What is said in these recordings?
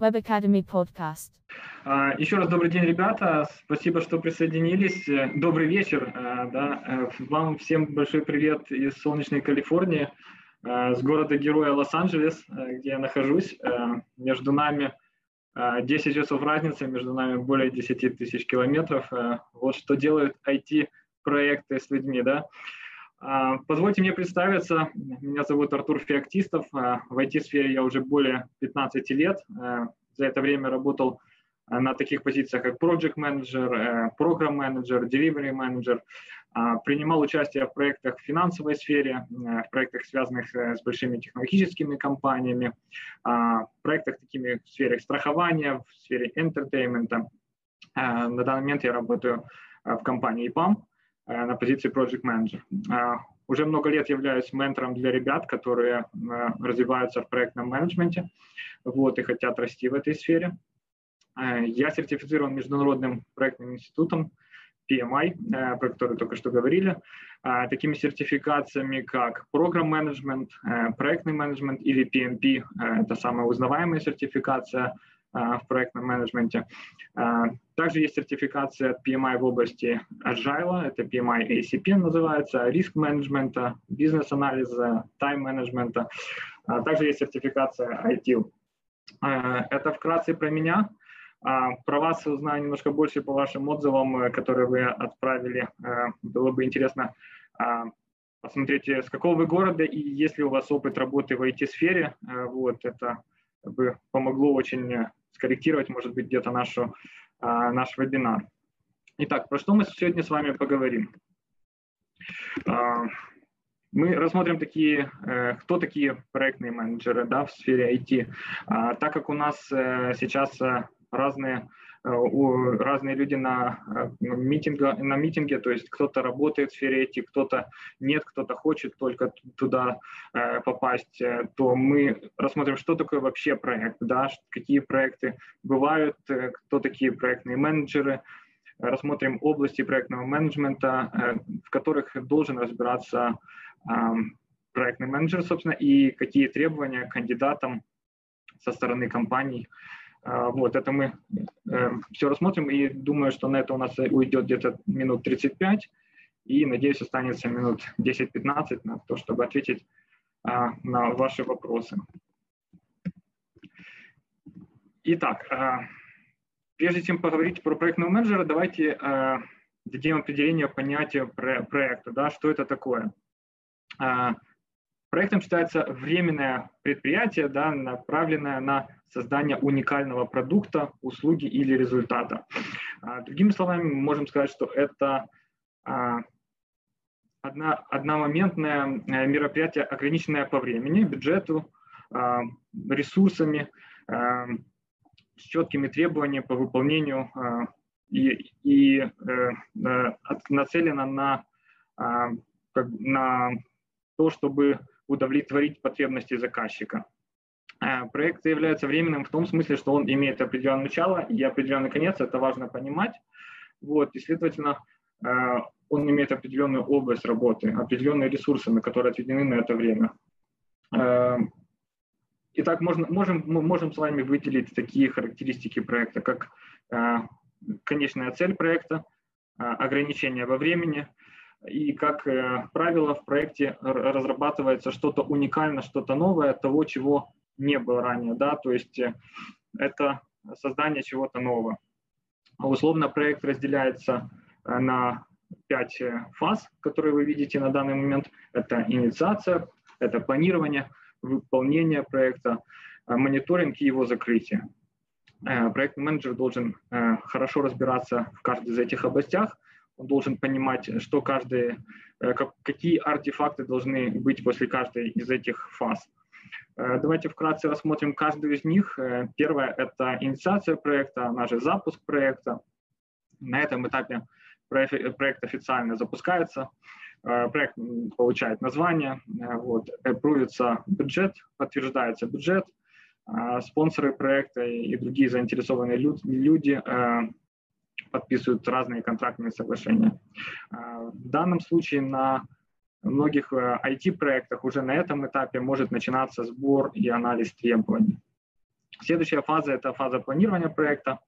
Web Academy Podcast. А, еще раз добрый день, ребята. Спасибо, что присоединились. Э, добрый вечер. Э, да. Э, вам всем большой привет из солнечной Калифорнии, с города-героя Лос-Анджелес, где я нахожусь. Между нами 10 часов разницы, между нами более 10 тысяч километров. Вот что делают IT-проекты с людьми. Да? А, позвольте мне представиться. Меня зовут Артур Феоктистов. А, в IT-сфере я уже более 15 лет. А, за это время работал на таких позициях, как Project Manager, Program Manager, Delivery Manager. Принимал участие в проектах в финансовой сфере, в проектах, связанных э, с большими технологическими компаниями, в проектах такими в сфере страхования, в сфере entertainment. На данный момент я работаю в компании IPAM, Э, на позиции Project Manager. Э, уже много лет являюсь ментором для ребят, которые э, развиваются в проектном менеджменте вот, и хотят расти в этой сфере. Я сертифицирован Международным проектным институтом PMI, про который только что говорили, такими сертификациями, как программ менеджмент, проектный менеджмент или PMP, это самая узнаваемая сертификация – в проектном менеджменте. А, также есть сертификация от PMI в области Agile, это PMI ACP называется, риск менеджмента, бизнес-анализа, тайм-менеджмента. А, также есть сертификация ITIL. Это вкратце про меня. Про вас узнаю немножко больше по вашим отзывам, э, которые вы отправили. Было бы интересно посмотреть, с какого вы города и есть ли у вас опыт работы в IT-сфере. Вот, это бы помогло очень э, скорректировать, может быть, где-то нашу, а, наш вебинар. Итак, про что мы сегодня с вами поговорим? А, мы рассмотрим такие, э, кто такие проектные менеджеры да, в сфере IT. А, так как у нас э, сейчас разные Э, разные люди на, э, митинга, на митинге, то есть кто-то работает в сфере IT, кто-то нет, кто-то хочет только туда э, попасть, то мы рассмотрим, что такое вообще проект, да, какие проекты бывают, кто такие проектные менеджеры, рассмотрим области проектного менеджмента, в которых должен разбираться проектный менеджер, собственно, и какие требования кандидатам со стороны компаний вот, это мы э, все рассмотрим, и думаю, что на это у нас уйдет где-то минут 35, и, надеюсь, останется минут 10-15 на то, чтобы ответить а, на ваши вопросы. Итак, а, прежде чем поговорить про проектного менеджера, давайте дадим определение понятия проекта, да, что это такое. Проектом считается временное предприятие, да, направленное на создание уникального продукта, услуги или результата. А, другими словами, мы можем сказать, что это а, одна, одномоментное э, мероприятие, ограниченное по времени, бюджету, а, ресурсами, с четкими требованиями по выполнению и, и э, нацелено на, на то, чтобы удовлетворить потребности заказчика. Э, проект является временным в том смысле, что он имеет определенное начало и определенный конец, это важно понимать. Вот, и, следовательно, э, он имеет определенную область работы, определенные ресурсы, на которые отведены на это время. Э, итак, можно, можем, мы можем с вами выделить такие характеристики проекта, как конечная цель проекта, ограничения во времени, и, как правило, в проекте разрабатывается что-то уникальное, что-то новое, того, чего не было ранее, да, то есть э, это создание чего-то нового. Условно проект разделяется э, на пять э, фаз, которые вы видите на данный момент. Это инициация, это планирование, выполнение проекта, мониторинг и его закрытие. Проектный менеджер должен хорошо разбираться в каждой из этих областях, он должен понимать, что каждый, какие артефакты должны быть после каждой из этих фаз. Э, давайте вкратце рассмотрим каждую из них. Э, первое – это инициация проекта, она же запуск проекта. На этом этапе проект официально запускается, э, проект получает название, вот, прувится бюджет, подтверждается бюджет, спонсоры проекта и другие заинтересованные люди подписывают разные контрактные соглашения. В данном случае на многих IT-проектах э, уже на этом этапе может начинаться сбор и анализ требований. Следующая фаза – это фаза планирования проекта.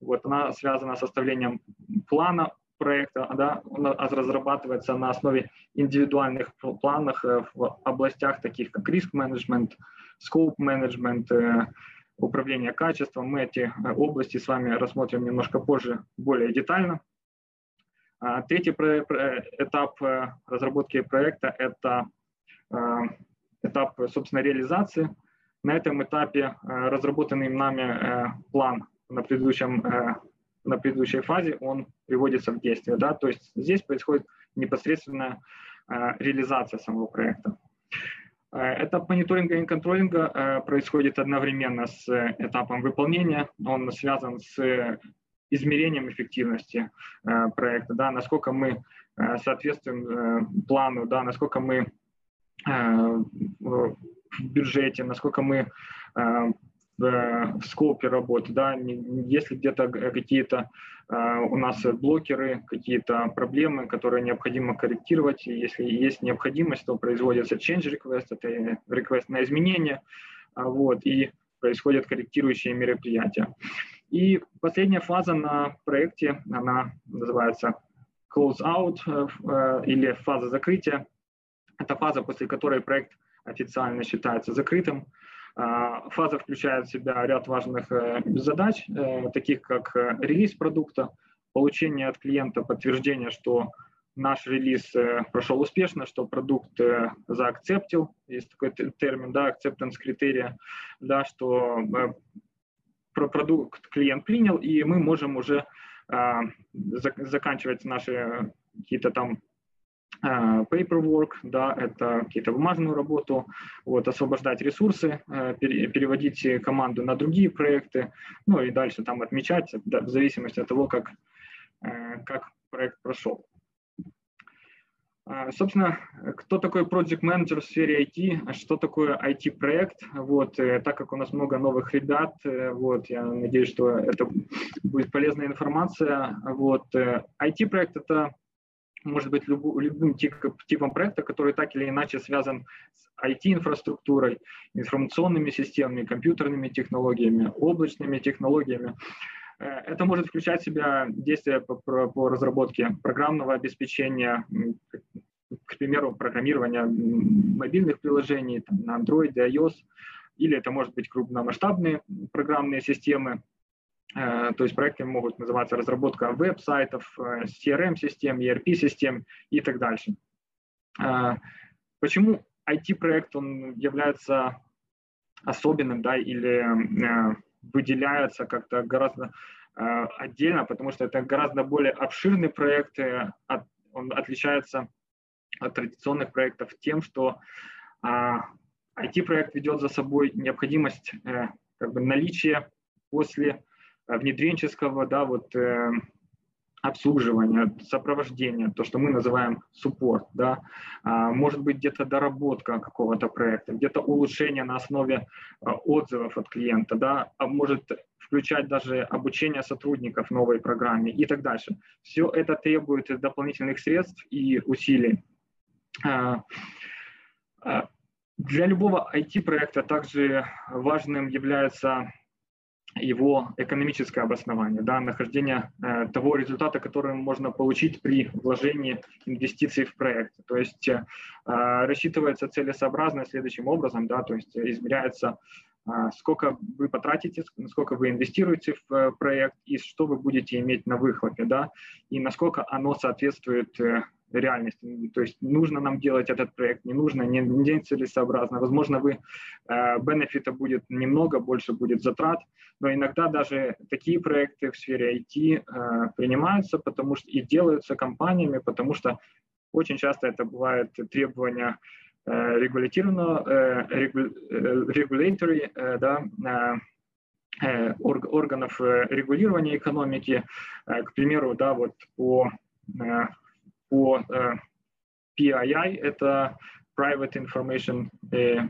Вот, она связана с составлением плана проекта, да, он разрабатывается на основе индивидуальных планов в областях таких как риск-менеджмент, скоп-менеджмент, управление качеством. Мы эти области с вами рассмотрим немножко позже, более детально. А, третий этап э, разработки проекта – это э, этап, собственно, реализации. На этом этапе э, разработанный нами план на, предыдущем, на предыдущей фазе, он приводится в действие. Да? То есть здесь происходит непосредственная реализация самого проекта. Этап мониторинга и контролинга происходит одновременно с этапом выполнения. Он связан с измерением эффективности э, проекта, да, насколько мы э, соответствуем э, плану, да, насколько мы в бюджете, насколько мы в, в скопе работы, да, если где-то какие-то у нас блокеры, какие-то проблемы, которые необходимо корректировать, если есть необходимость, то производится change request, это request на изменение, вот, и происходят корректирующие мероприятия. И последняя фаза на проекте, она называется close out э, э, или фаза закрытия. Это фаза, после которой проект официально считается закрытым. А, фаза включает в себя ряд важных э, задач, таких как релиз продукта, получение от клиента подтверждения, что наш релиз прошел успешно, что продукт заакцептил, есть такой термин, да, acceptance критерия, да, что про продукт клиент принял, и мы можем уже а, заканчивать наши какие-то там paperwork, да, это какие-то бумажную работу, вот, освобождать ресурсы, а, переводить команду на другие проекты, ну и дальше там отмечать, в зависимости от того, как, как проект прошел. Собственно, кто такой project менеджер в сфере IT, что такое IT-проект? Вот, э, так как у нас много новых ребят, э, вот, я надеюсь, что это будет полезная информация. Вот, IT-проект э, – это может быть любым, любым типом проекта, который так или иначе связан с IT-инфраструктурой, информационными системами, компьютерными технологиями, облачными технологиями. Это может включать в себя действия по, по разработке программного обеспечения, к примеру, программирования мобильных приложений там, на Android, iOS, или это может быть крупномасштабные программные системы, э, то есть проекты могут называться разработка веб-сайтов, э, CRM-систем, ERP-систем и так дальше. Э, почему IT-проект он является особенным да, или выделяется как-то гораздо отдельно, потому что это гораздо более обширный проект, он отличается от традиционных проектов тем, что IT-проект а, ведет за собой необходимость э, как бы наличия после э, внедренческого да, вот, э, обслуживания, сопровождения, то, что мы называем суппорт, да, а, может быть где-то доработка какого-то проекта, где-то улучшение на основе отзывов от клиента, да, а может включать даже обучение сотрудников новой программе и так дальше. Все это требует дополнительных средств и усилий. А, а, для любого IT-проекта также важным является его экономическое обоснование, да, нахождение э, того результата, который можно получить при вложении инвестиций в проект. То есть э, рассчитывается целесообразно следующим образом, да, то есть измеряется, э, сколько вы потратите, сколько вы инвестируете в э, проект и что вы будете иметь на выхлопе, да, и насколько оно соответствует э, реальности. То есть нужно нам делать этот проект, не нужно, не, не целесообразно. Возможно, вы э, бенефита будет немного, больше будет затрат, но иногда даже такие проекты в сфере IT э, принимаются потому что, и делаются компаниями, потому что очень часто это бывает требования э, регулятивного, э, э, э, да, э, э органов регулирования экономики, к примеру, да, вот по по э, PII, это Private Information, э,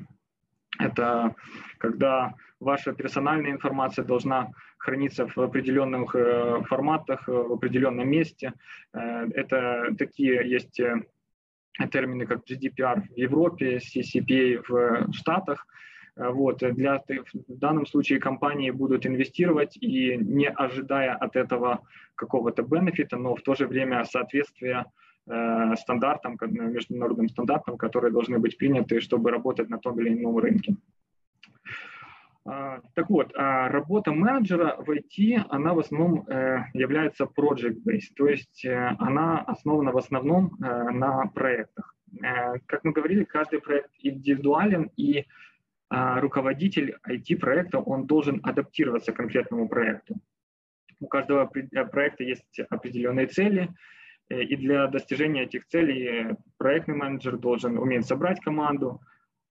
это когда ваша персональная информация должна храниться в определенных э, форматах, в определенном месте. Это такие есть термины, как GDPR в Европе, CCPA в Штатах. Вот, для, в данном случае компании будут инвестировать и не ожидая от этого какого-то бенефита, но в то же время соответствие э, стандартам, международным стандартам, которые должны быть приняты, чтобы работать на том или ином рынке. А, так вот, а работа менеджера в IT, она в основном э, является project-based, то есть э, она основана в основном э, на проектах. Как мы говорили, каждый проект индивидуален, и а, руководитель IT-проекта, он должен адаптироваться к конкретному проекту. У каждого проекта есть определенные цели, и для достижения этих целей проектный менеджер должен уметь собрать команду,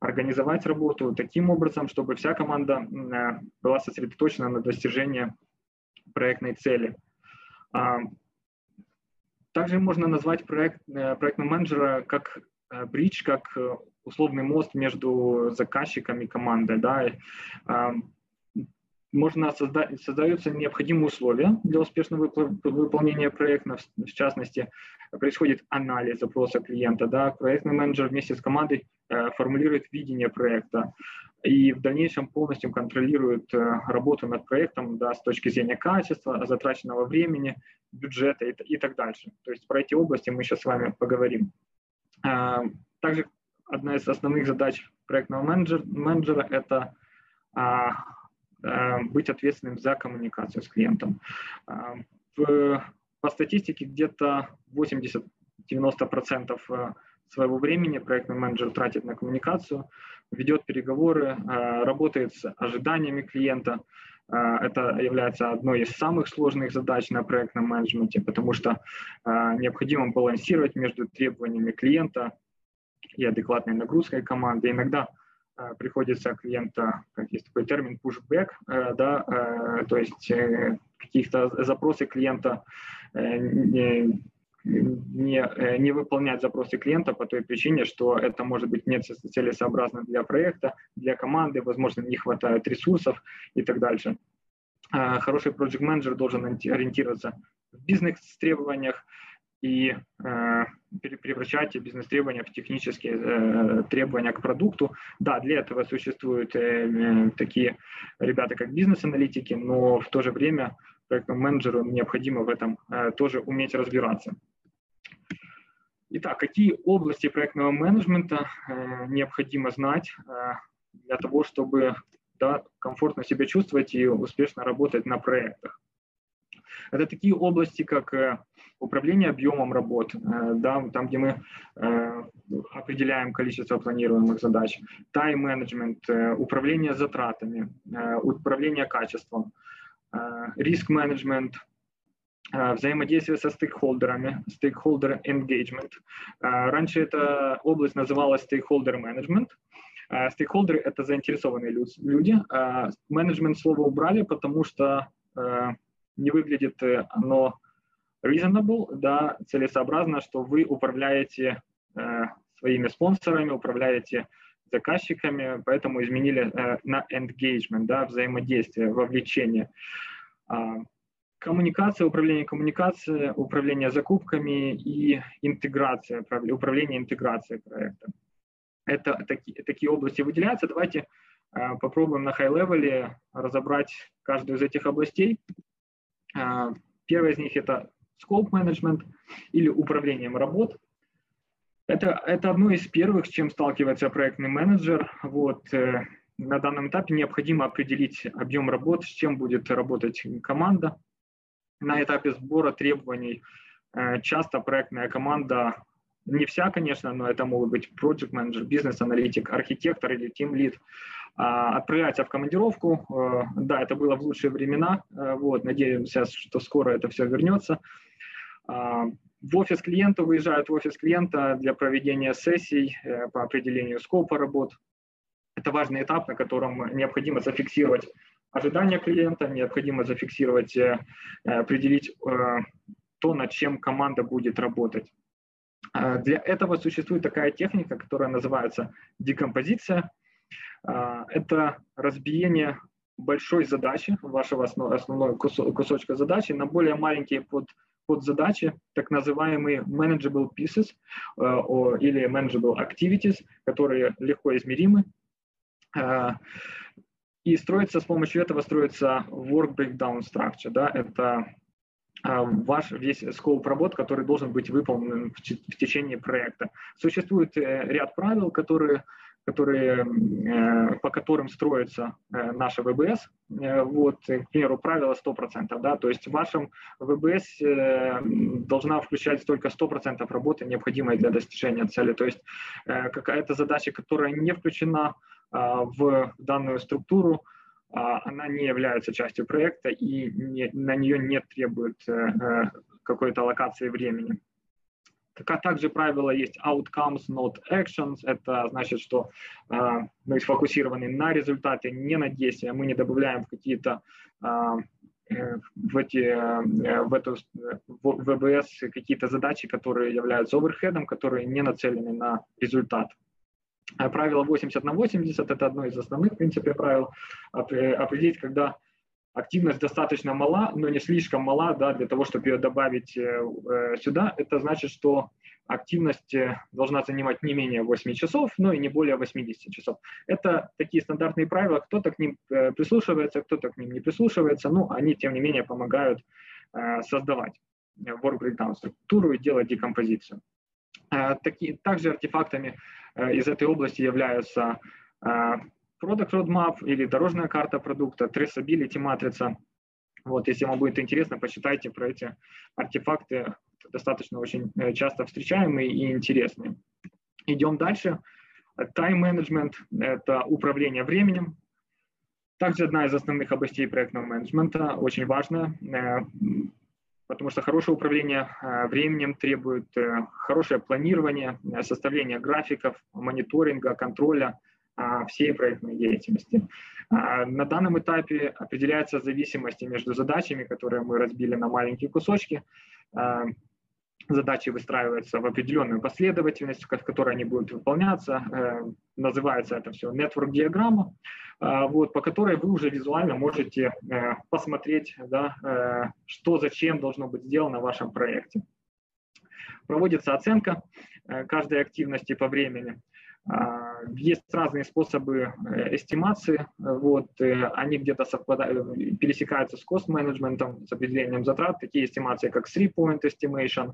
организовать работу таким образом, чтобы вся команда э, была сосредоточена на достижении проектной цели. А, также можно назвать проект, э, проектного менеджера как э, бридж, как условный мост между заказчиком и командой. Да. Можно создать, создаются необходимые условия для успешного выполнения проекта, в частности, происходит анализ запроса клиента, да, проектный менеджер вместе с командой э, формулирует видение проекта и в дальнейшем полностью контролирует э, работу над проектом да, с точки зрения качества, затраченного времени, бюджета и, и так дальше. То есть про эти области мы сейчас с вами поговорим. Э, также одна из основных задач проектного менеджера, менеджера это а, быть ответственным за коммуникацию с клиентом. В по статистике где-то 80-90% э, своего времени проектный менеджер тратит на коммуникацию, ведет переговоры, э, работает с ожиданиями клиента. Э, это является одной из самых сложных задач на проектном менеджменте, потому что необходимо балансировать между требованиями клиента и адекватной нагрузкой команды. Иногда приходится клиента, как есть такой термин, pushback, да, то есть каких-то запросы клиента Э, не, не, э, не выполнять запросы клиента по той причине, что это может быть не целесообразно для проекта, для команды, возможно, не хватает ресурсов и так дальше. Хороший project менеджер должен ориентироваться в бизнес-требованиях и э, превращать бизнес-требования в технические э, требования к продукту. Да, для этого существуют э, такие ребята, как бизнес-аналитики, но в то же время проектному менеджеру необходимо в этом э, тоже уметь разбираться. Итак, какие области проектного менеджмента э, необходимо знать э, для того, чтобы да, комфортно себя чувствовать и успешно работать на проектах? Это такие области, как управление объемом работ, да, там, где мы определяем количество планируемых задач, тайм-менеджмент, управление затратами, управление качеством, Э, риск-менеджмент, э, взаимодействие со стейкхолдерами, stakeholder engagement. Э, раньше эта область называлась stakeholder management. Стейкхолдеры — это заинтересованные люди. Менеджмент слово убрали, потому что не выглядит оно reasonable, да, целесообразно, что вы управляете своими спонсорами, управляете заказчиками, поэтому изменили э, на engagement, да, взаимодействие, вовлечение. А, коммуникация, управление коммуникацией, управление закупками и интеграция, управление интеграцией проекта. Это такие, такие области выделяются. Давайте э, попробуем на high-level разобрать каждую из этих областей. Э, первая из них это scope management или управлением работ. Это, это одно из первых, с чем сталкивается проектный менеджер. Вот, э, на данном этапе необходимо определить объем работ, с чем будет работать команда. На этапе сбора требований э, часто проектная команда, не вся, конечно, но это могут быть project менеджер бизнес-аналитик, архитектор или team lead, а, отправляется в командировку. Э, да, это было в лучшие времена. Вот, надеемся, что скоро это все вернется. А, в офис клиента выезжают в офис клиента для проведения сессий э, по определению скопа работ. Это важный этап, на котором необходимо зафиксировать ожидания клиента, необходимо зафиксировать, э, определить э, то, над чем команда будет работать. Для этого существует такая техника, которая называется декомпозиция. Это разбиение большой задачи, вашего основного кусочка задачи, на более маленькие под под задачи, так называемые manageable pieces э, или manageable activities, которые легко измеримы. И строится с помощью этого строится work breakdown structure. Да? Это ваш весь скоп работ, который должен быть выполнен в течение проекта. Существует ряд правил, которые которые, э, по которым строится э, наша ВБС. Э, вот, к примеру, правило 100%, да, то есть в вашем ВБС должна включать только 100% работы, необходимой для достижения цели. То есть какая-то задача, которая не включена в данную структуру, она не является частью проекта и не, на нее не требует какой-то аллокации времени. Так, также правило есть outcomes, not actions. Это значит, что э, мы сфокусированы на результате, не на действия. Мы не добавляем в какие-то э, в, эти, э, в эту в ВБС какие-то задачи, которые являются оверхедом, которые не нацелены на результат. Правило 80 на 80 – это одно из основных, в принципе, правил. Определить, когда активность достаточно мала, но не слишком мала да, для того, чтобы ее добавить э, э, сюда. Это значит, что активность э, должна занимать не менее 8 часов, но и не более 80 часов. Это такие стандартные правила, кто-то к ним прислушивается, кто-то к ним не прислушивается, но они, тем не менее, помогают создавать work breakdown структуру и делать декомпозицию. Такие, также артефактами из этой области являются Product Roadmap или дорожная карта продукта, Traceability матрица. Вот, если вам будет интересно, почитайте про эти артефакты, достаточно очень э, часто встречаемые и интересные. Идем дальше. Management – это управление временем. Также одна из основных областей проектного менеджмента, очень важная, э, потому что хорошее управление э, временем требует хорошее планирование, составление графиков, мониторинга, контроля – всей проектной деятельности. А, на данном этапе определяется зависимость между задачами, которые мы разбили на маленькие кусочки. А, задачи выстраиваются в определенную последовательность, в которой они будут выполняться. Э, называется это все network диаграмма, вот, по которой вы уже визуально можете э, посмотреть, да, э, что зачем должно быть сделано в вашем проекте. Проводится оценка каждой активности по времени. А, есть разные способы э, эстимации, вот, э, они где-то совпадают, пересекаются с кост-менеджментом, с определением затрат, такие эстимации, как three-point estimation,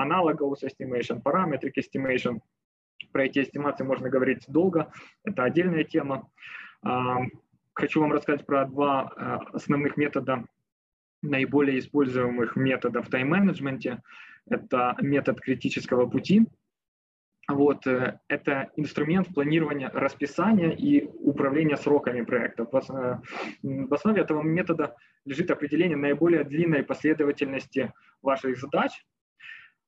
analogous estimation, parametric estimation. Про эти эстимации можно говорить долго, это отдельная тема. Хочу вам рассказать про два э, основных метода, наиболее используемых методов в тайм-менеджменте. Это метод критического пути – вот, э, это инструмент планирования расписания и управления сроками проекта. Э, в основе этого метода лежит определение наиболее длинной последовательности ваших задач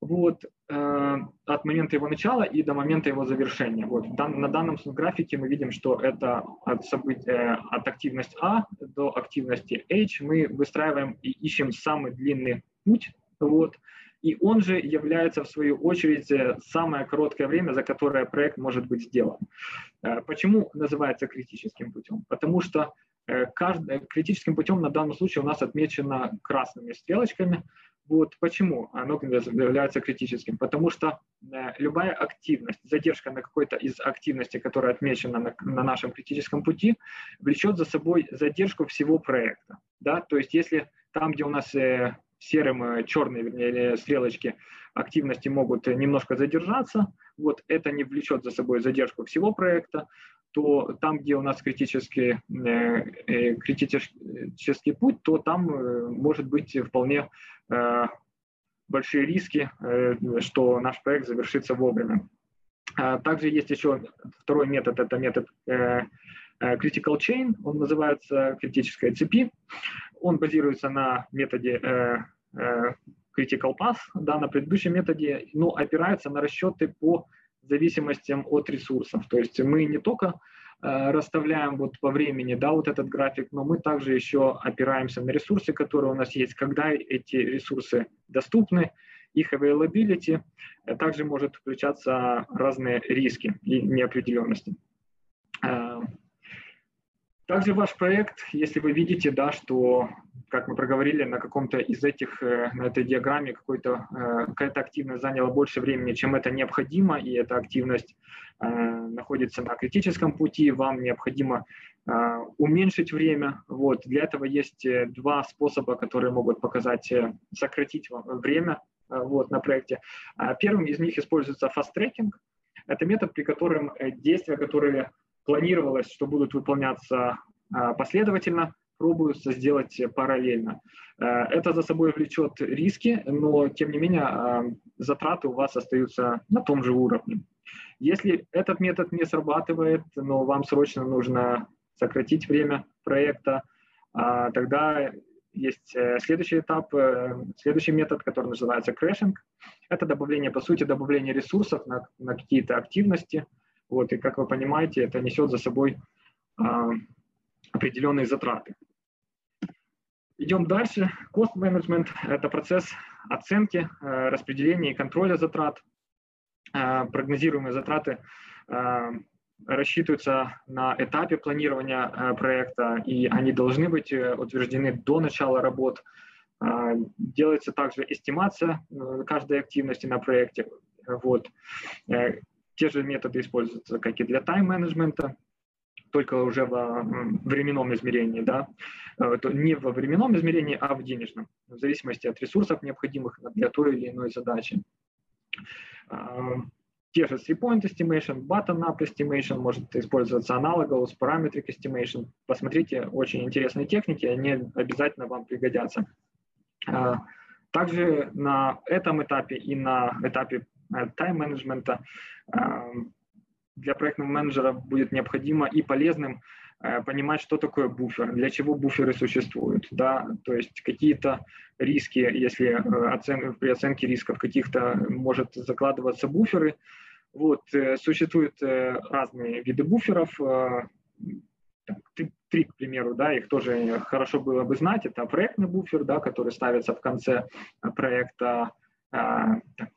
вот, э, от момента его начала и до момента его завершения. Вот, на данном графике мы видим, что это от, события, от активности А до активности H мы выстраиваем и ищем самый длинный путь. Вот, и он же является, в свою очередь, э, самое короткое время, за которое проект может быть сделан. Э, почему называется критическим путем? Потому что э, каждый, критическим путем на данном случае у нас отмечено красными стрелочками. Вот почему оно является критическим? Потому что любая активность, задержка на какой-то из активностей, которая отмечена на, на нашем критическом пути, влечет за собой задержку всего проекта. Да? То есть если там, где у нас серым, э, черные, вернее, стрелочки активности могут немножко задержаться, вот это не влечет за собой задержку всего проекта, то там, где у нас критический, э, э, критический путь, то там может быть вполне большие риски, что наш проект завершится вовремя. А также есть еще второй метод, это метод Critical Chain, он называется критической цепи. Он базируется на методе Э, critical path, да, на предыдущем методе, но опирается на расчеты по зависимостям от ресурсов. То есть мы не только э, расставляем вот по времени, да, вот этот график, но мы также еще опираемся на ресурсы, которые у нас есть, когда эти ресурсы доступны, их availability, э, также может включаться разные риски и неопределенности. Также ваш проект, если вы видите, да, что как мы проговорили, на каком-то из этих, на этой диаграмме какой-то, какая-то активность заняла больше времени, чем это необходимо, и эта активность находится на критическом пути, вам необходимо уменьшить время. Вот. Для этого есть два способа, которые могут показать, сократить время вот, на проекте. Первым из них используется fast-tracking. Это метод, при котором действия, которые планировалось, что будут выполняться а, последовательно, пробуются сделать параллельно. Э, это за собой влечет риски, но тем не менее а, затраты у вас остаются на том же уровне. Если этот метод не срабатывает, но вам срочно нужно сократить время проекта, а, тогда есть э, следующий этап, э, следующий метод, который называется crashing. Это добавление, по сути, добавление ресурсов на, на какие-то активности – вот, и как вы понимаете, это несет за собой а, определенные затраты. Идем дальше. Cost management – это процесс оценки, э, распределения и контроля затрат. Э, прогнозируемые затраты э, рассчитываются на этапе планирования проекта, и они должны быть утверждены до начала работ. Делается также эстимация каждой активности на проекте. Вот. Те же методы используются, как и для тайм-менеджмента, только уже во временном измерении, да, э, не во временном измерении, а в денежном, в зависимости от ресурсов, необходимых для той или иной задачи. Те же three-point estimation, button-up estimation, может использоваться аналоговый, parametric estimation. Посмотрите, очень интересные техники, они обязательно вам пригодятся. А, также на этом этапе и на этапе Э, тайм-менеджмента для проектного менеджера будет необходимо и полезным э, понимать, что такое буфер, для чего буферы существуют, да, то есть какие-то риски, если э, оцен, при оценке рисков каких-то может закладываться буферы, вот, существуют разные виды буферов, три, к примеру, да, их тоже хорошо было бы знать, это проектный буфер, да, который ставится в конце проекта,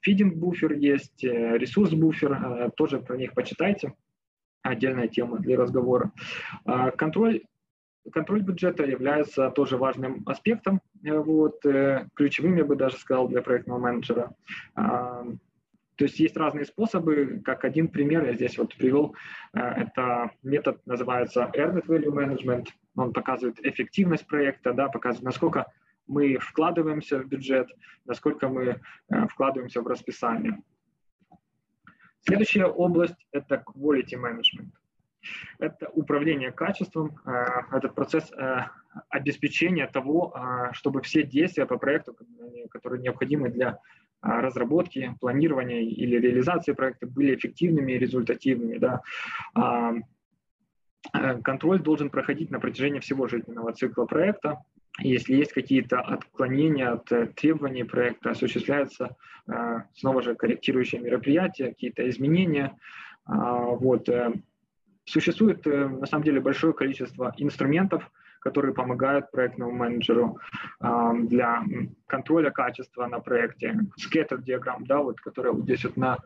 Фидинг-буфер есть, э, ресурс-буфер, э, тоже про них почитайте. Отдельная тема для разговора. А, контроль контроль бюджета является тоже важным аспектом, э, вот, ключевым, я бы даже сказал, для проектного менеджера. А, то есть есть разные способы, как один пример я здесь вот привел, это метод называется Earned Value Management, он показывает эффективность проекта, да, показывает, насколько мы вкладываемся в бюджет, насколько мы э, вкладываемся в расписание. Следующая область – это quality management. Это управление качеством, э, этот процесс э, обеспечения того, чтобы все действия по проекту, которые необходимы для разработки, планирования или реализации проекта, были эффективными и результативными. Да. Контроль должен проходить на протяжении всего жизненного цикла проекта, если есть какие-то отклонения от э, требований проекта, осуществляются э, снова же корректирующие мероприятия, какие-то изменения. А, вот. Э, существует на самом деле большое количество инструментов, которые помогают проектному менеджеру для контроля качества на проекте. Scatter диаграмм, да, вот, которая вот здесь вот на,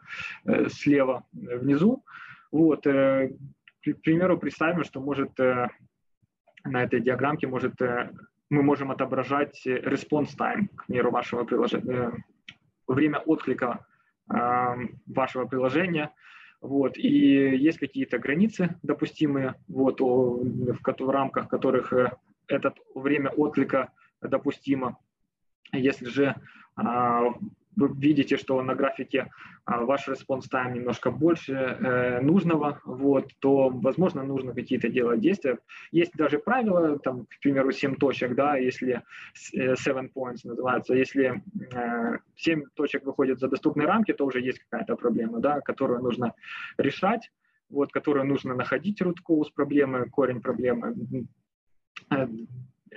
слева внизу. Вот, к примеру, представим, что может на этой диаграммке может мы можем отображать response time, к примеру, вашего приложения, время отклика э, вашего приложения, вот, и есть какие-то границы допустимые, вот, в, в рамках которых э, это время отклика допустимо. Если же э, вы видите, что на графике а, ваш response time немножко больше э, нужного, вот, то, возможно, нужно какие-то делать действия. Есть даже правила, там, к примеру, 7 точек, да, если 7 э, points называется, если э, 7 точек выходят за доступные рамки, то уже есть какая-то проблема, да, которую нужно решать, вот, которую нужно находить root cause проблемы, корень проблемы. Э,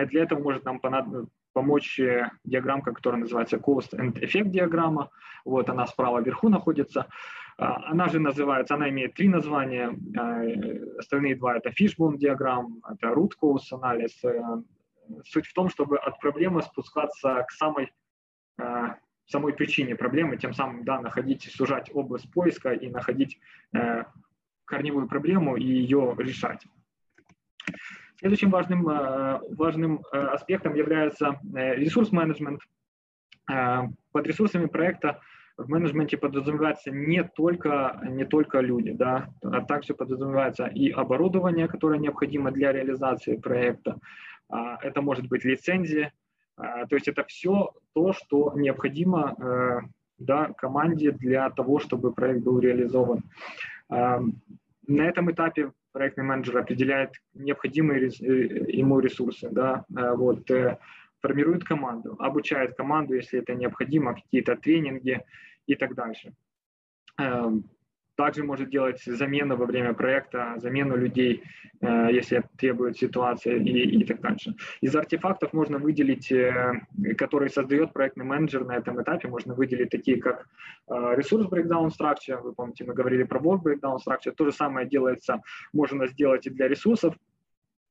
для этого может нам понадобиться помочь э, диаграммка, которая называется Cost and Effect диаграмма. Вот она справа вверху находится. А, она же называется, она имеет три названия. А, остальные два это Fishbone диаграмм, это Root Cause анализ. Э, суть в том, чтобы от проблемы спускаться к самой э, самой причине проблемы, тем самым да, находить, сужать область поиска и находить корневую проблему и ее решать. Следующим важным, важным аспектом является ресурс-менеджмент. Под ресурсами проекта в менеджменте подразумевается не только, не только люди, да, а также подразумевается и оборудование, которое необходимо для реализации проекта. А, это может быть лицензия, а, то есть это все то, что необходимо э, да, команде для того, чтобы проект был реализован. А, на этом этапе проектный менеджер определяет необходимые э, ему ресурсы, да, вот, э, формирует команду, обучает команду, если это необходимо, какие-то тренинги и так дальше. Также может делать замену во время проекта, замену людей, э, если требует ситуация и, и так дальше. Из артефактов можно выделить, э, которые создает проектный менеджер на этом этапе, можно выделить такие, как э, ресурс breakdown structure, вы помните, мы говорили про work breakdown structure, то же самое делается, можно сделать и для ресурсов,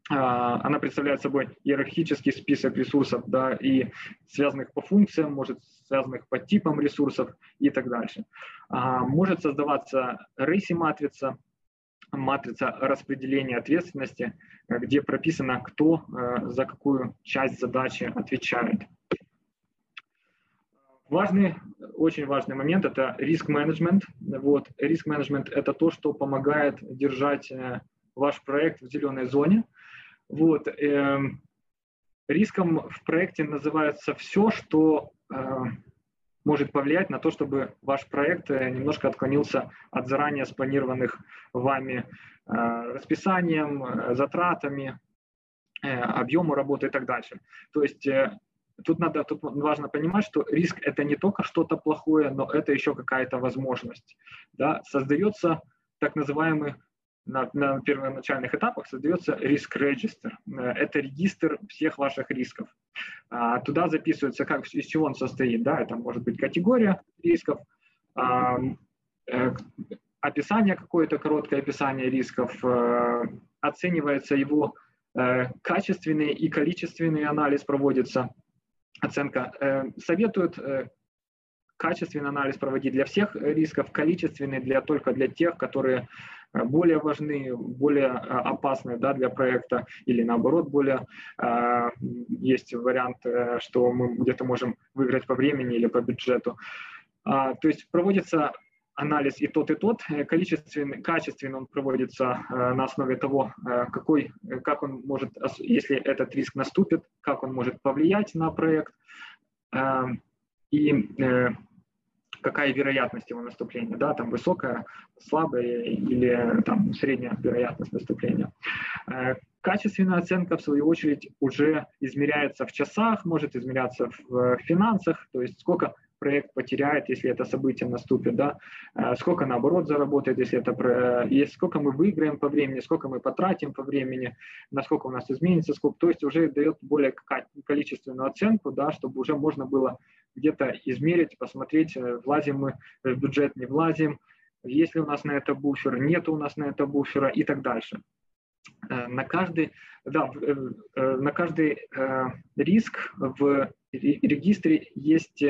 она представляет собой иерархический список ресурсов, да, и связанных по функциям, может связанных по типам ресурсов и так дальше. А, может создаваться рейси-матрица, матрица распределения ответственности, где прописано, кто э, за какую часть задачи отвечает. Важный, очень важный момент – это риск-менеджмент. Вот, риск-менеджмент – это то, что помогает держать э, ваш проект в зеленой зоне – вот. Э, риском в проекте называется все, что э, может повлиять на то, чтобы ваш проект э, немножко отклонился от заранее спланированных вами э, расписанием, затратами, объему работы и так дальше. То есть тут надо, тут важно понимать, что риск это не только что-то плохое, но это еще какая-то возможность. Да? Создается так называемый на, на первоначальных этапах создается риск-регистр. Э, это регистр всех ваших рисков. А, туда записывается, как, из чего он состоит. Да? Это может быть категория рисков, а, э, описание какое-то, короткое описание рисков, э, оценивается его качественный и количественный анализ проводится, оценка. Советуют качественный анализ проводить для всех рисков, количественный для, только для тех, которые более важны, более э, опасны да, для проекта или наоборот более э, есть вариант, что мы где-то можем выиграть по времени или по бюджету. А, то есть проводится анализ и тот, и тот. Количественный, качественный он проводится на основе того, какой, как он может, если этот риск наступит, как он может повлиять на проект. И какая вероятность его наступления, да, там высокая, слабая или там средняя вероятность наступления. Э, качественная оценка, в свою очередь, уже измеряется в часах, может измеряться в финансах, то есть сколько проект потеряет, если это событие наступит, да, э, сколько наоборот заработает, если это, и сколько мы выиграем по времени, сколько мы потратим по времени, насколько у нас изменится сколько, то есть уже дает более количественную оценку, да, чтобы уже можно было где-то измерить, посмотреть, э, влазим мы в бюджет, не влазим, есть ли у нас на это буфер, нет у нас на это буфера и так дальше. Э, на каждый, да, э, на каждый риск в регистре есть,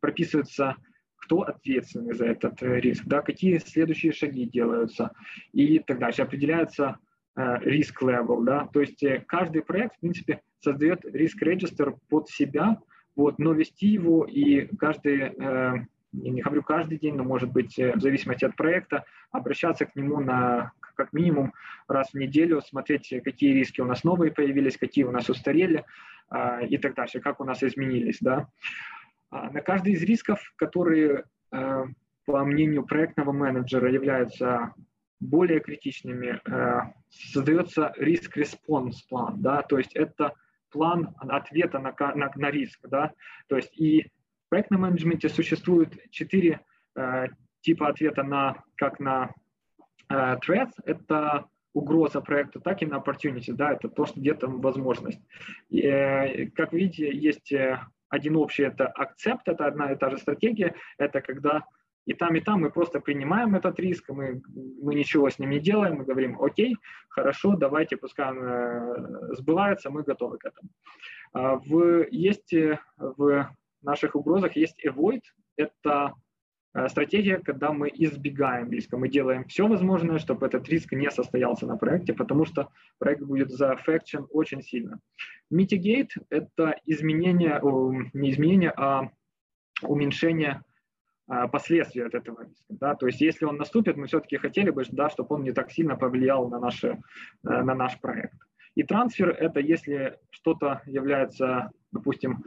прописывается, кто ответственный за этот риск, да, какие следующие шаги делаются и так дальше. Определяется риск level, да, то есть каждый проект, в принципе, создает риск-регистр под себя, вот, но вести его и каждый, э, не говорю каждый день, но может быть э, в зависимости от проекта, обращаться к нему на как минимум раз в неделю, смотреть, какие риски у нас новые появились, какие у нас устарели э, и так дальше, как у нас изменились. Да. А на каждый из рисков, которые, э, по мнению проектного менеджера, являются более критичными, создается risk response plan, да, то есть это план ответа на, на, на риск. Да? То есть и в проектном менеджменте существует четыре э, типа ответа на, как на э, threats, это угроза проекту, так и на opportunity, да, это то, что где-то возможность. И, э, как видите, есть э, один общий, это accept, это одна и та же стратегия, это когда и там, и там мы просто принимаем этот риск, мы, мы ничего с ним не делаем, мы говорим, окей, хорошо, давайте, пускай он э, сбывается, мы готовы к этому. А в, есть в наших угрозах есть avoid, это э, стратегия, когда мы избегаем риска. Мы делаем все возможное, чтобы этот риск не состоялся на проекте, потому что проект будет заэффекчен очень сильно. Mitigate – это изменение, не изменение, а уменьшение последствия от этого риска. Да? То есть если он наступит, мы все-таки хотели бы, да, чтобы он не так сильно повлиял на, наши, э, на наш проект. И трансфер – это если что-то является, допустим,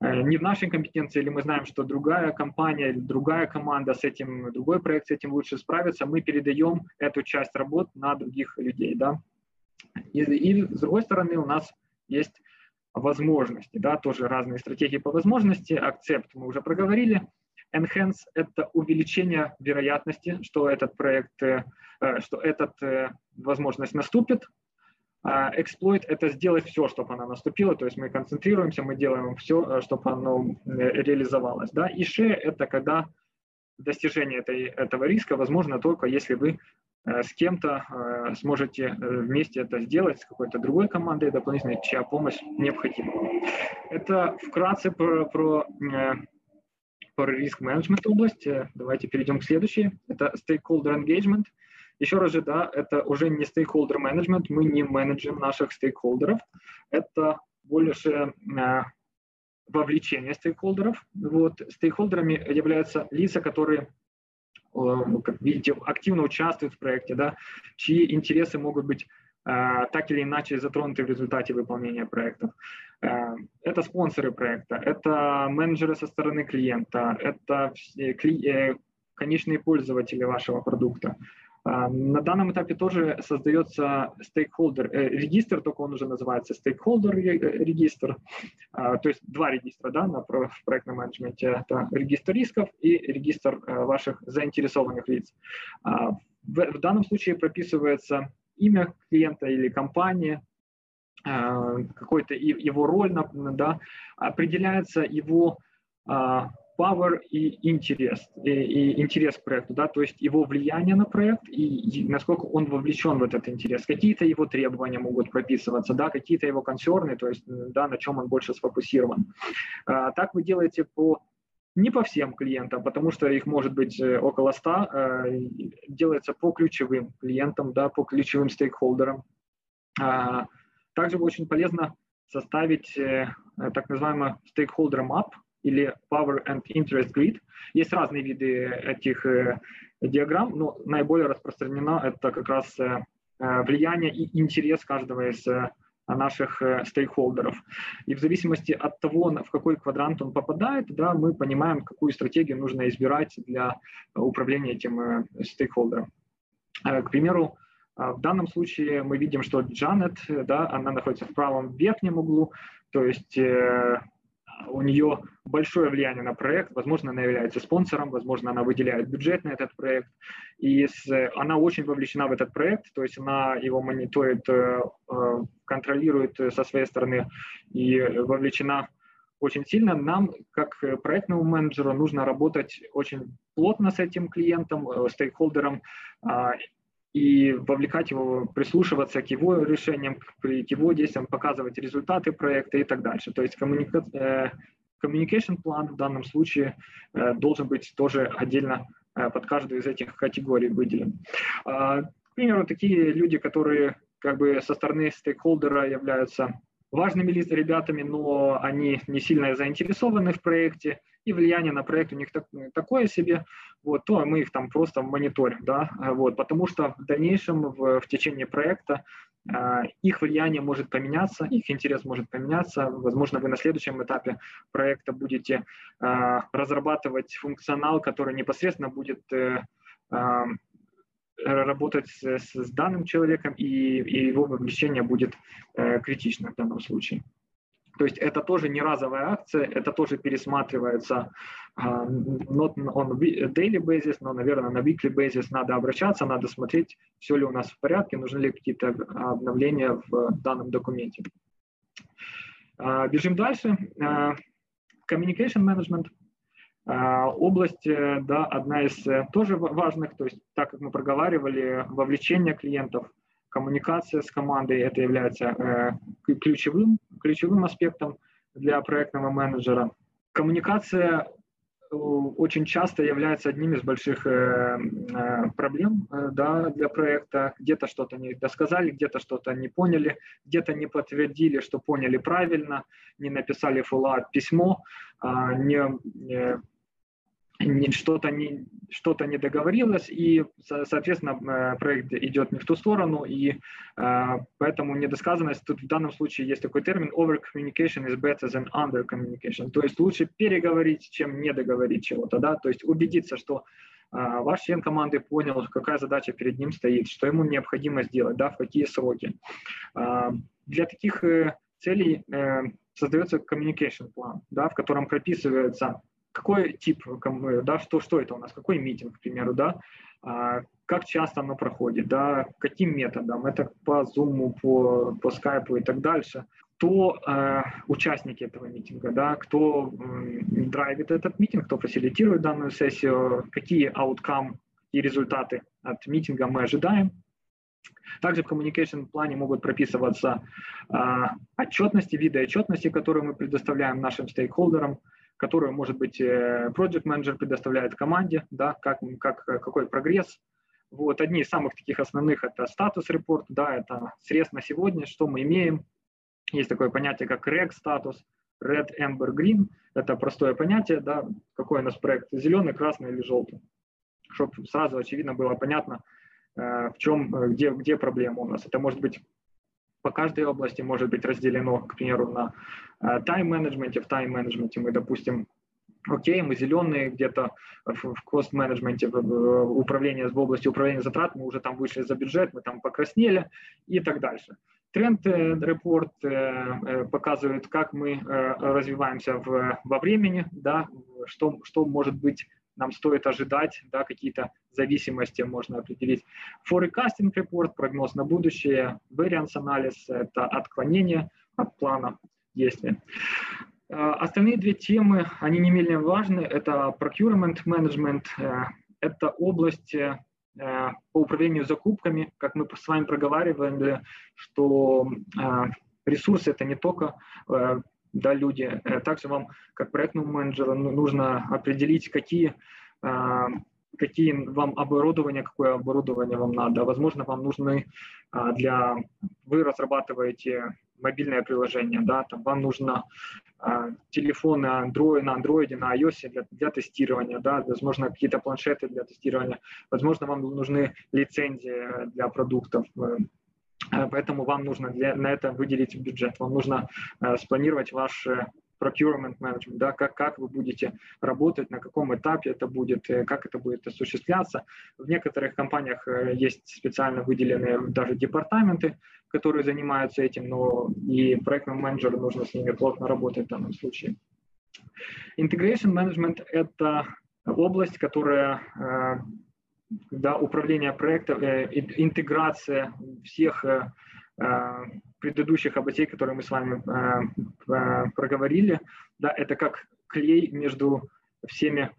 э, не в нашей компетенции, или мы знаем, что другая компания или другая команда с этим, другой проект с этим лучше справится, мы передаем эту часть работ на других людей. Да? И, и с другой стороны у нас есть возможности, да, тоже разные стратегии по возможности. Акцепт мы уже проговорили. Enhance – это увеличение вероятности, что этот проект, э, что эта возможность наступит. А exploit – это сделать все, чтобы она наступила, то есть мы концентрируемся, мы делаем все, э, чтобы оно э, реализовалось. Да? И share – это когда достижение этой, этого риска возможно только если вы э, с кем-то сможете вместе это сделать, с какой-то другой командой дополнительной, чья помощь необходима. Это вкратце про, про, про риск-менеджмент область. Давайте перейдем к следующей. Это stakeholder engagement – еще раз же, да, это уже не стейкхолдер менеджмент, мы не менеджем наших стейкхолдеров, это больше э, вовлечение стейкхолдеров. Вот. Стейкхолдерами являются лица, которые э, как видите, активно участвуют в проекте, да, чьи интересы могут быть э, так или иначе затронуты в результате выполнения проектов. Э, это спонсоры проекта, это менеджеры со стороны клиента, это э, конечные пользователи вашего продукта, а, на данном этапе тоже создается стейкхолдер э, регистр, только он уже называется стейкхолдер регистр, а, то есть два регистра да, на, в проектном менеджменте. Это регистр рисков и регистр э, ваших заинтересованных лиц. А, в, в данном случае прописывается имя клиента или компании, какой-то его роль, да, определяется его power и интерес, и, и интерес к проекту, да, то есть его влияние на проект и, и насколько он вовлечен в этот интерес. Какие-то его требования могут прописываться, да, какие-то его консерны, то есть, да, на чем он больше сфокусирован. А, так вы делаете по не по всем клиентам, потому что их может быть э, около 100, э, делается по ключевым клиентам, да, по ключевым стейкхолдерам. А, также очень полезно составить э, так называемый stakeholder map, или Power and Interest Grid. Есть разные виды этих диаграмм, но наиболее распространено это как раз влияние и интерес каждого из наших стейкхолдеров. И в зависимости от того, в какой квадрант он попадает, да, мы понимаем, какую стратегию нужно избирать для управления этим стейкхолдером. К примеру, в данном случае мы видим, что Джанет, да, она находится в правом верхнем углу, то есть у нее большое влияние на проект, возможно, она является спонсором, возможно, она выделяет бюджет на этот проект, и с, она очень вовлечена в этот проект, то есть она его мониторит, э, э, контролирует со своей стороны и вовлечена очень сильно. Нам, как проектному менеджеру, нужно работать очень плотно с этим клиентом, э, стейкхолдером, а, и вовлекать его, прислушиваться к его решениям, к его действиям, показывать результаты проекта и так дальше. То есть коммуника... Э, communication план в данном случае э, должен быть тоже отдельно э, под каждую из этих категорий выделен. А, к примеру, такие люди, которые как бы со стороны стейкхолдера являются важными ребятами, но они не сильно заинтересованы в проекте, и влияние на проект у них так, такое себе, вот, то мы их там просто мониторим, да, вот, потому что в дальнейшем, в, в течение проекта, э, их влияние может поменяться, их интерес может поменяться, возможно, вы на следующем этапе проекта будете э, разрабатывать функционал, который непосредственно будет э, э, работать с, с данным человеком, и, и его вовлечение будет э, критично в данном случае. То есть это тоже не разовая акция, это тоже пересматривается uh, not on daily basis, но, наверное, на weekly basis надо обращаться, надо смотреть, все ли у нас в порядке, нужны ли какие-то обновления в данном документе. Uh, бежим дальше. Uh, communication management. Область, э, да, одна из э, тоже важных, то есть так как мы проговаривали, вовлечение клиентов, коммуникация с командой, это является э, ключевым, ключевым аспектом для проектного менеджера. Коммуникация очень часто является одним из больших проблем да, для проекта. Где-то что-то не досказали, где-то что-то не поняли, где-то не подтвердили, что поняли правильно, не написали follow письмо, а, не что-то не, что-то не договорилось, и, соответственно, э, проект идет не в ту сторону, и э, поэтому недосказанность, тут в данном случае есть такой термин over communication is better than under communication, то есть лучше переговорить, чем не договорить чего-то, да, то есть убедиться, что э, ваш член команды понял, какая задача перед ним стоит, что ему необходимо сделать, да, в какие сроки. Для таких целей создается communication план, да, в котором прописывается какой тип, да, что, что это у нас, какой митинг, к примеру, да, а, как часто оно проходит, да, каким методом, это по Zoom, по, по Skype и так дальше, кто э, участники этого митинга, да, кто э, драйвит этот митинг, кто фасилитирует данную сессию, какие outcome и результаты от митинга мы ожидаем. Также в communication плане могут прописываться э, отчетности, виды отчетности, которые мы предоставляем нашим стейкхолдерам, которую, может быть, э, project менеджер предоставляет команде, да, как, как, какой прогресс. Вот, одни из самых таких основных это статус репорт, да, это срез на сегодня, что мы имеем. Есть такое понятие, как REG статус, Red, Amber, Green. Это простое понятие, да, какой у нас проект, зеленый, красный или желтый. Чтобы сразу очевидно было понятно, э, в чем, э, где, где проблема у нас. Это может быть по каждой области может быть разделено, к примеру, на э, тайм-менеджменте. В тайм-менеджменте мы, допустим, окей, мы зеленые где-то в, кост-менеджменте, в, управлении, в области управления затрат, мы уже там вышли за бюджет, мы там покраснели и так дальше. Тренд-репорт э, э, показывает, как мы развиваемся в, во времени, да, что, что может быть нам стоит ожидать, да, какие-то зависимости можно определить. Forecasting report, прогноз на будущее, variance анализ – это отклонение от плана действия. А, остальные две темы, они не менее важны. Это procurement management, э, это область э, по управлению закупками, как мы с вами проговаривали, что э, ресурсы это не только да, люди. Э, также вам, как проектному менеджеру, ну, нужно определить, какие а, какие вам оборудование, какое оборудование вам надо. Возможно, вам нужны а, для... Вы разрабатываете мобильное приложение, да, там вам нужно э, телефоны Android, на Android, на iOS для, для тестирования, да, возможно, какие-то планшеты для тестирования, возможно, вам нужны лицензии для продуктов, Э, поэтому вам нужно для, на это выделить бюджет, вам нужно э, спланировать ваш э, procurement management, да, как, как вы будете работать, на каком этапе это будет, э, как это будет осуществляться. В некоторых компаниях есть специально выделенные даже департаменты, которые занимаются этим, но и проектному менеджеру нужно с ними плотно работать в данном случае. Integration management – это область, которая да, управление проектом, э, интеграция всех э, э, предыдущих областей, которые мы с вами проговорили, да, это как клей между всеми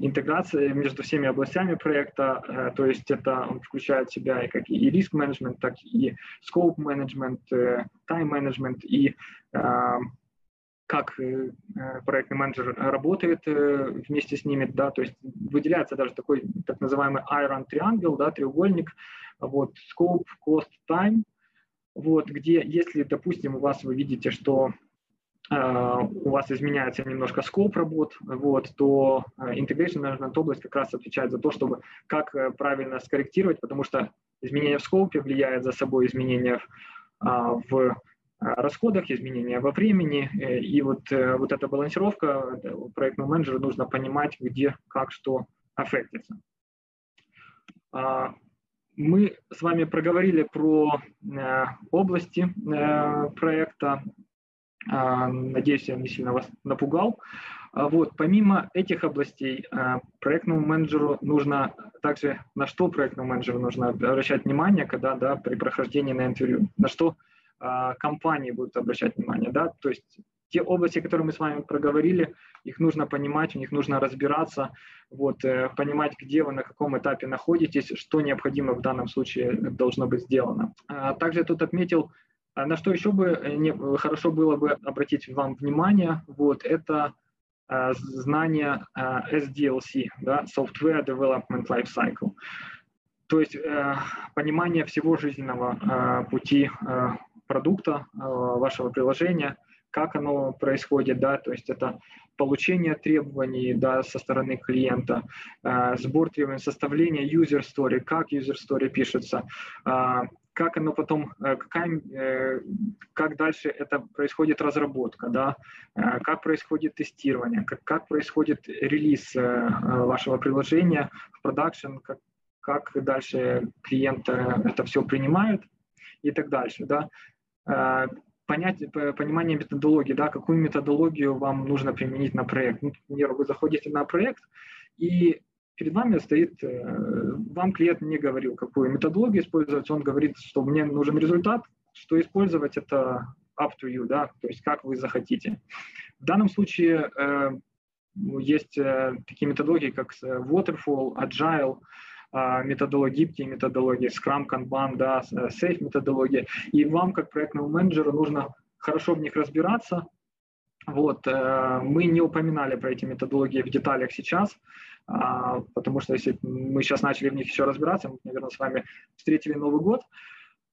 интеграция между всеми областями проекта, то есть это он включает в себя и как и риск менеджмент, так и scope менеджмент, time менеджмент и как э, э, проектный менеджер работает э, вместе с ними, да, то есть выделяется даже такой так называемый iron triangle, да, треугольник, вот, scope, cost, time, вот, где, если, допустим, у вас вы видите, что у вас изменяется немножко скоп работ, вот, то integration management область как раз отвечает за то, чтобы как правильно скорректировать, потому что изменение в скопе влияет за собой изменения в расходах, изменения во времени. Э, и вот, э, вот эта балансировка проектному менеджеру нужно понимать, где, как, что аффектится. А, мы с вами проговорили про э, области проекта. А, надеюсь, я не сильно вас напугал. А вот, помимо этих областей, проектному менеджеру нужно также, на что проектному менеджеру нужно обращать внимание, когда да, при прохождении на интервью, на что компании будут обращать внимание, да, то есть те области, которые мы с вами проговорили, их нужно понимать, в них нужно разбираться, вот, э, понимать, где вы, на каком этапе находитесь, что необходимо в данном случае должно быть сделано. А, также тут отметил, а, на что еще бы э, хорошо было бы обратить вам внимание, вот, это знание SDLC, да, Software Development Life Cycle. То есть понимание всего жизненного пути продукта, вашего приложения, как оно происходит, да, то есть это получение требований да, со стороны клиента, э, сбор требований, составление user story, как user story пишется, э, как оно потом, э, какая, э, как дальше это происходит разработка, да, э, как происходит тестирование, как, как происходит релиз э, вашего приложения в продакшн, как, как дальше клиент э, это все принимает и так дальше, да. Э, понять, понимание методологии, да, какую методологию вам нужно применить на проект. Ну, например, вы заходите на проект, и перед вами стоит, э, вам клиент не говорил, какую методологию использовать, он говорит, что мне нужен результат, что использовать это up to you, да, то есть как вы захотите. В данном случае э, есть э, такие методологии, как Waterfall, Agile, методологии, гибкие методологии, Scrum, Kanban, да, Safe методологии. И вам, как проектному менеджеру, нужно хорошо в них разбираться. Вот, э, мы не упоминали про эти методологии в деталях сейчас, а, потому что если мы сейчас начали в них еще разбираться, мы, наверное, с вами встретили Новый год.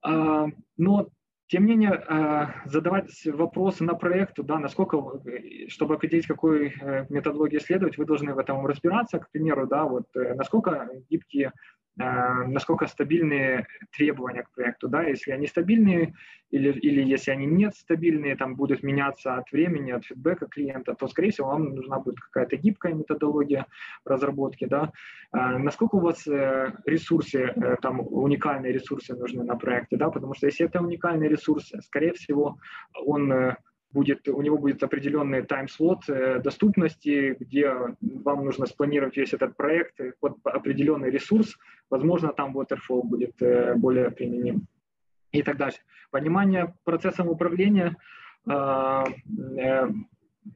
А, но тем не менее, э, задавать вопросы на проекту, да, насколько, чтобы определить, какой э, методологии следовать, вы должны в этом разбираться. К примеру, да, вот э, насколько гибкие насколько стабильные требования к проекту, да, если они стабильные или, или если они нет стабильные, там будут меняться от времени, от фидбэка клиента, то, скорее всего, вам нужна будет какая-то гибкая методология разработки, да, э, насколько у вас э, ресурсы, там, уникальные ресурсы нужны на проекте, да, потому что если это уникальные ресурсы, скорее всего, он будет, у него будет определенный тайм-слот э, доступности, где вам нужно спланировать весь этот проект под определенный ресурс. Возможно, там Waterfall будет э, более применим и так дальше. Понимание процессом управления э,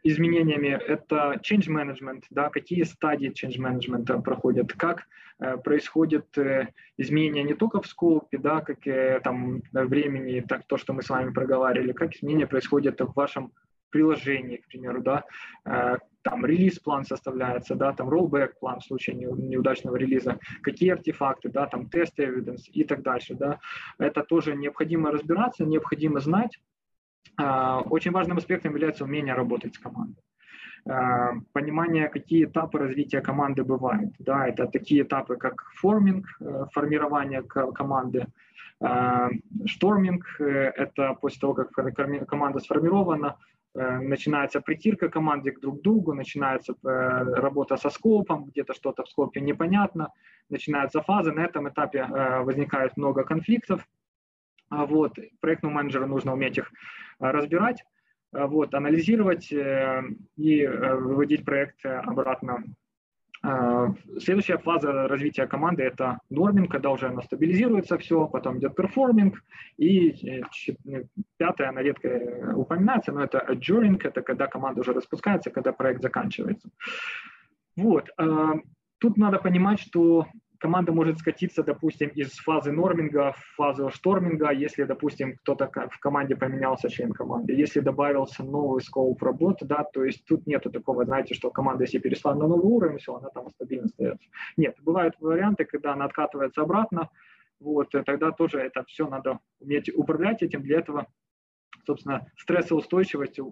изменениями, это change management, да, какие стадии change management проходят, как э, происходит э, изменения не только в скопе, да, как э, там времени, так то, что мы с вами проговаривали, как изменения происходят в вашем приложении, к примеру, да, э, там релиз-план составляется, да, там rollback-план в случае неудачного релиза, какие артефакты, да, там тест evidence и так дальше, да. Это тоже необходимо разбираться, необходимо знать, очень важным аспектом является умение работать с командой. А, понимание, какие этапы развития команды бывают. Да, это такие этапы, как форминг, э, формирование команды, а, шторминг – это после того, как команда сформирована, э, начинается притирка команды друг другу, начинается э, работа со скопом, где-то что-то в скопе непонятно, начинаются фазы, на этом этапе возникает много конфликтов, вот, проектному менеджеру нужно уметь их Э, разбирать, э, вот, анализировать э, и выводить проект обратно. Следующая фаза развития команды – это норминг, когда уже оно стабилизируется все, потом идет перформинг, и пятое, она редко упоминается, но это adjuring, это когда команда уже распускается, когда проект заканчивается. Вот. Тут надо понимать, что команда может скатиться, допустим, из фазы норминга в фазу шторминга, если, допустим, кто-то в команде поменялся член команды, если добавился новый скоуп работы, да, то есть тут нету такого, знаете, что команда, если перешла на новый уровень, все, она там стабильно остается. Нет, бывают варианты, когда она откатывается обратно, вот, тогда тоже это все надо уметь управлять этим, для этого, собственно, стрессоустойчивость, э,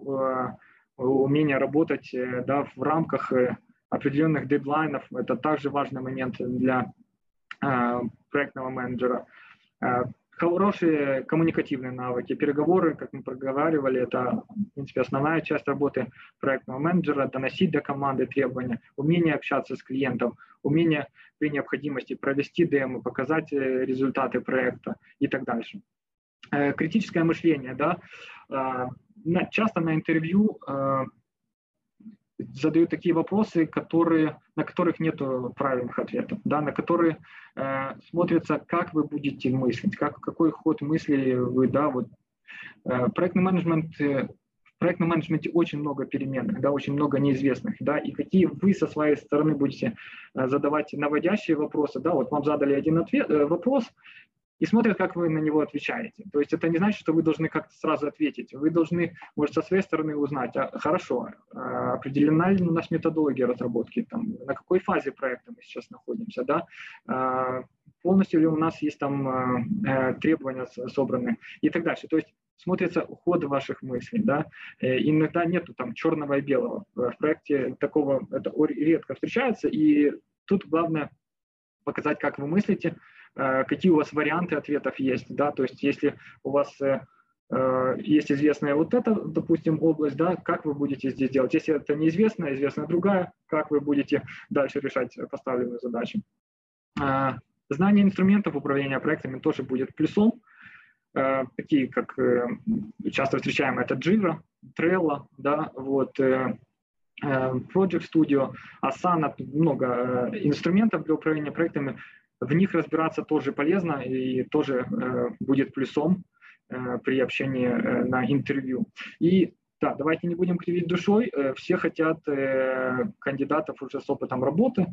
умение работать э, да, в рамках э, определенных дедлайнов. Это также важный момент для э, проектного менеджера. Э, хорошие коммуникативные навыки, переговоры, как мы проговаривали, это, в принципе, основная часть работы проектного менеджера, доносить до команды требования, умение общаться с клиентом, умение при необходимости провести демо, показать э, результаты проекта и так дальше. Критическое мышление, да, часто на интервью задают такие вопросы, которые, на которых нет правильных ответов, да, на которые э, смотрится, как вы будете мыслить, как, какой ход мысли вы, да, вот. Э, проектный менеджмент, э, в проектном менеджменте очень много переменных, да, очень много неизвестных, да, и какие вы со своей стороны будете э, задавать наводящие вопросы, да, вот вам задали один ответ, э, вопрос, и смотрят, как вы на него отвечаете. То есть это не значит, что вы должны как-то сразу ответить. Вы должны, может, со своей стороны узнать, а, хорошо, а, определена ли у нас методология разработки, там, на какой фазе проекта мы сейчас находимся, да, а, полностью ли у нас есть там а, требования собраны и так дальше. То есть смотрится ход ваших мыслей, да, э, иногда нету там черного и белого. В проекте такого это редко встречается, и тут главное показать, как вы мыслите, Э, какие у вас варианты ответов есть, да, то есть если у вас э, э, есть известная вот эта, допустим, область, да, как вы будете здесь делать. Если это неизвестная, известная другая, как вы будете дальше решать поставленную задачу. Знание инструментов управления проектами тоже будет плюсом. Такие, как часто встречаем, это Jira, Trello, да, вот, Project Studio, Asana, много инструментов для управления проектами в них разбираться тоже полезно и тоже э, будет плюсом э, при общении э, на интервью. И да, давайте не будем кривить душой. Э, все хотят э, кандидатов уже с опытом работы.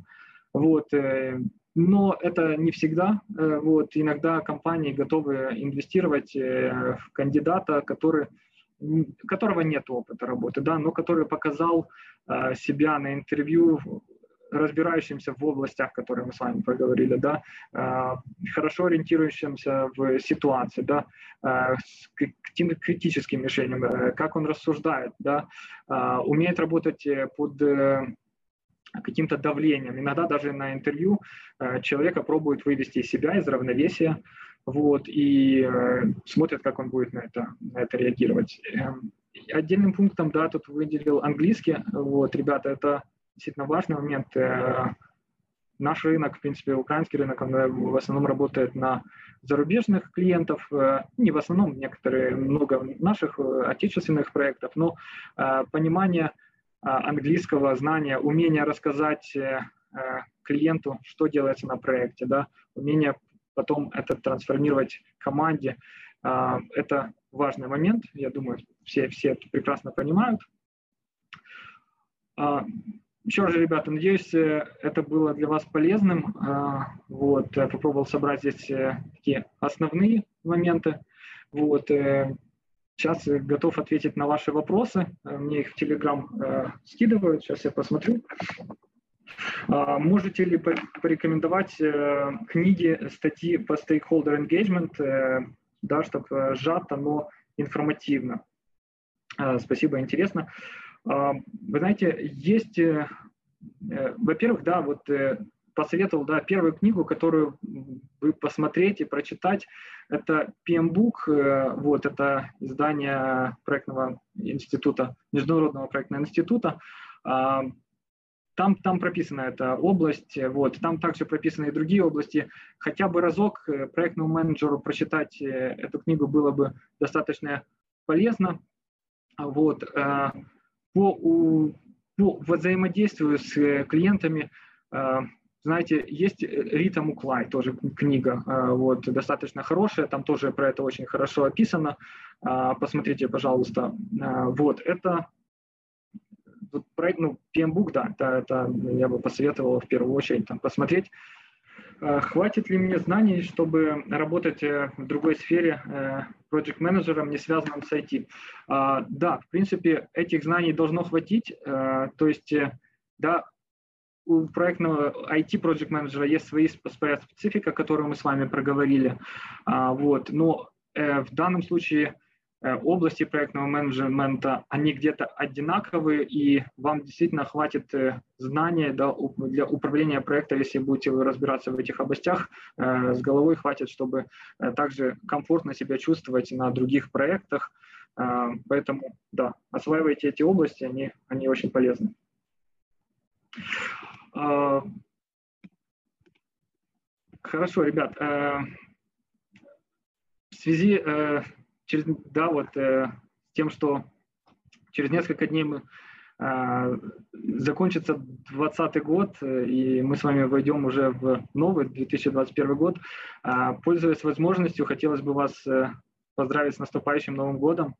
Вот, э, но это не всегда. Э, вот, иногда компании готовы инвестировать э, в кандидата, который которого нет опыта работы, да, но который показал э, себя на интервью разбирающимся в областях, которые мы с вами проговорили, да, а, хорошо ориентирующимся в ситуации, да, а, с критическим мишеням, э, как он рассуждает, да, умеет работать э, под э, каким-то давлением. Иногда даже на интервью человека пробуют вывести из себя, из равновесия, вот, и смотрят, как он будет на это, на это реагировать. Эм, отдельным пунктом, да, тут выделил английский, вот, ребята, это действительно важный момент. Э, наш рынок, в принципе, украинский рынок, он э, в основном работает на зарубежных клиентов, э, не в основном, некоторые, много наших отечественных проектов, но понимание английского, знания, умение рассказать клиенту, что делается на проекте, да, умение потом это трансформировать команде, это важный момент, я думаю, все, все это прекрасно понимают. Еще раз, ребята, надеюсь, э, это было для вас полезным. А, вот, я попробовал собрать здесь э, такие основные моменты. Вот, э, сейчас готов ответить на ваши вопросы. Мне их в Telegram скидывают. Сейчас я посмотрю. А, можете ли порекомендовать книги, статьи по stakeholder engagement, да, чтобы сжато, но информативно? А, спасибо, интересно. А, вы знаете, есть, э, э, во-первых, да, вот э, посоветовал, да, первую книгу, которую вы посмотреть и прочитать, это PMBOK, вот, это издание проектного института, Международного проектного института. А, там, там прописана эта область, вот, там также прописаны и другие области. Хотя бы разок проектному менеджеру прочитать эту книгу было бы достаточно полезно. Вот по, по взаимодействию с э, клиентами, э, знаете, есть Рита Муклай, тоже книга, э, вот, достаточно хорошая, там тоже про это очень хорошо описано, посмотрите, пожалуйста. Вот, это проект, ну, PMBOK, да, это, это я бы посоветовал в первую очередь там посмотреть. Э, хватит ли мне знаний, чтобы работать э, в другой сфере э, project менеджером не связанным с IT? А, да, в принципе, этих знаний должно хватить. То есть, да, у проектного IT project менеджера есть свои, своя специфика, которую мы с вами проговорили. А, вот, но в данном случае Э, области проектного менеджмента, они где-то одинаковые, и вам действительно хватит э, знания для управления проектом, если будете вы разбираться в этих областях, э, с головой хватит, чтобы также комфортно себя чувствовать на других проектах. Поэтому, да, осваивайте эти области, они, они очень полезны. Хорошо, ребят. В связи через, да, вот э, тем, что через несколько дней мы э, закончится 2020 год, э, и мы с вами войдем уже в новый 2021 год. Э, пользуясь возможностью, хотелось бы вас э, поздравить с наступающим Новым годом,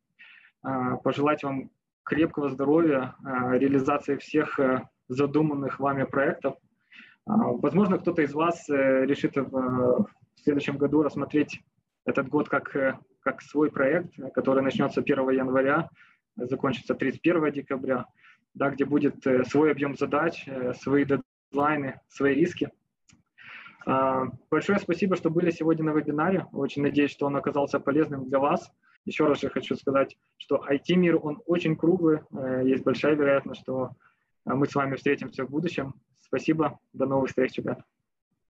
э, пожелать вам крепкого здоровья, э, реализации всех э, задуманных вами проектов. Э, возможно, кто-то из вас э, решит в в следующем году рассмотреть этот год как, как свой проект, который начнется 1 января, закончится 31 декабря, да, где будет свой объем задач, свои дедлайны, свои риски. А, большое спасибо, что были сегодня на вебинаре. Очень надеюсь, что он оказался полезным для вас. Еще раз я хочу сказать, что IT-мир, он очень круглый. Э, есть большая вероятность, что мы с вами встретимся в будущем. Спасибо. До новых встреч, ребята.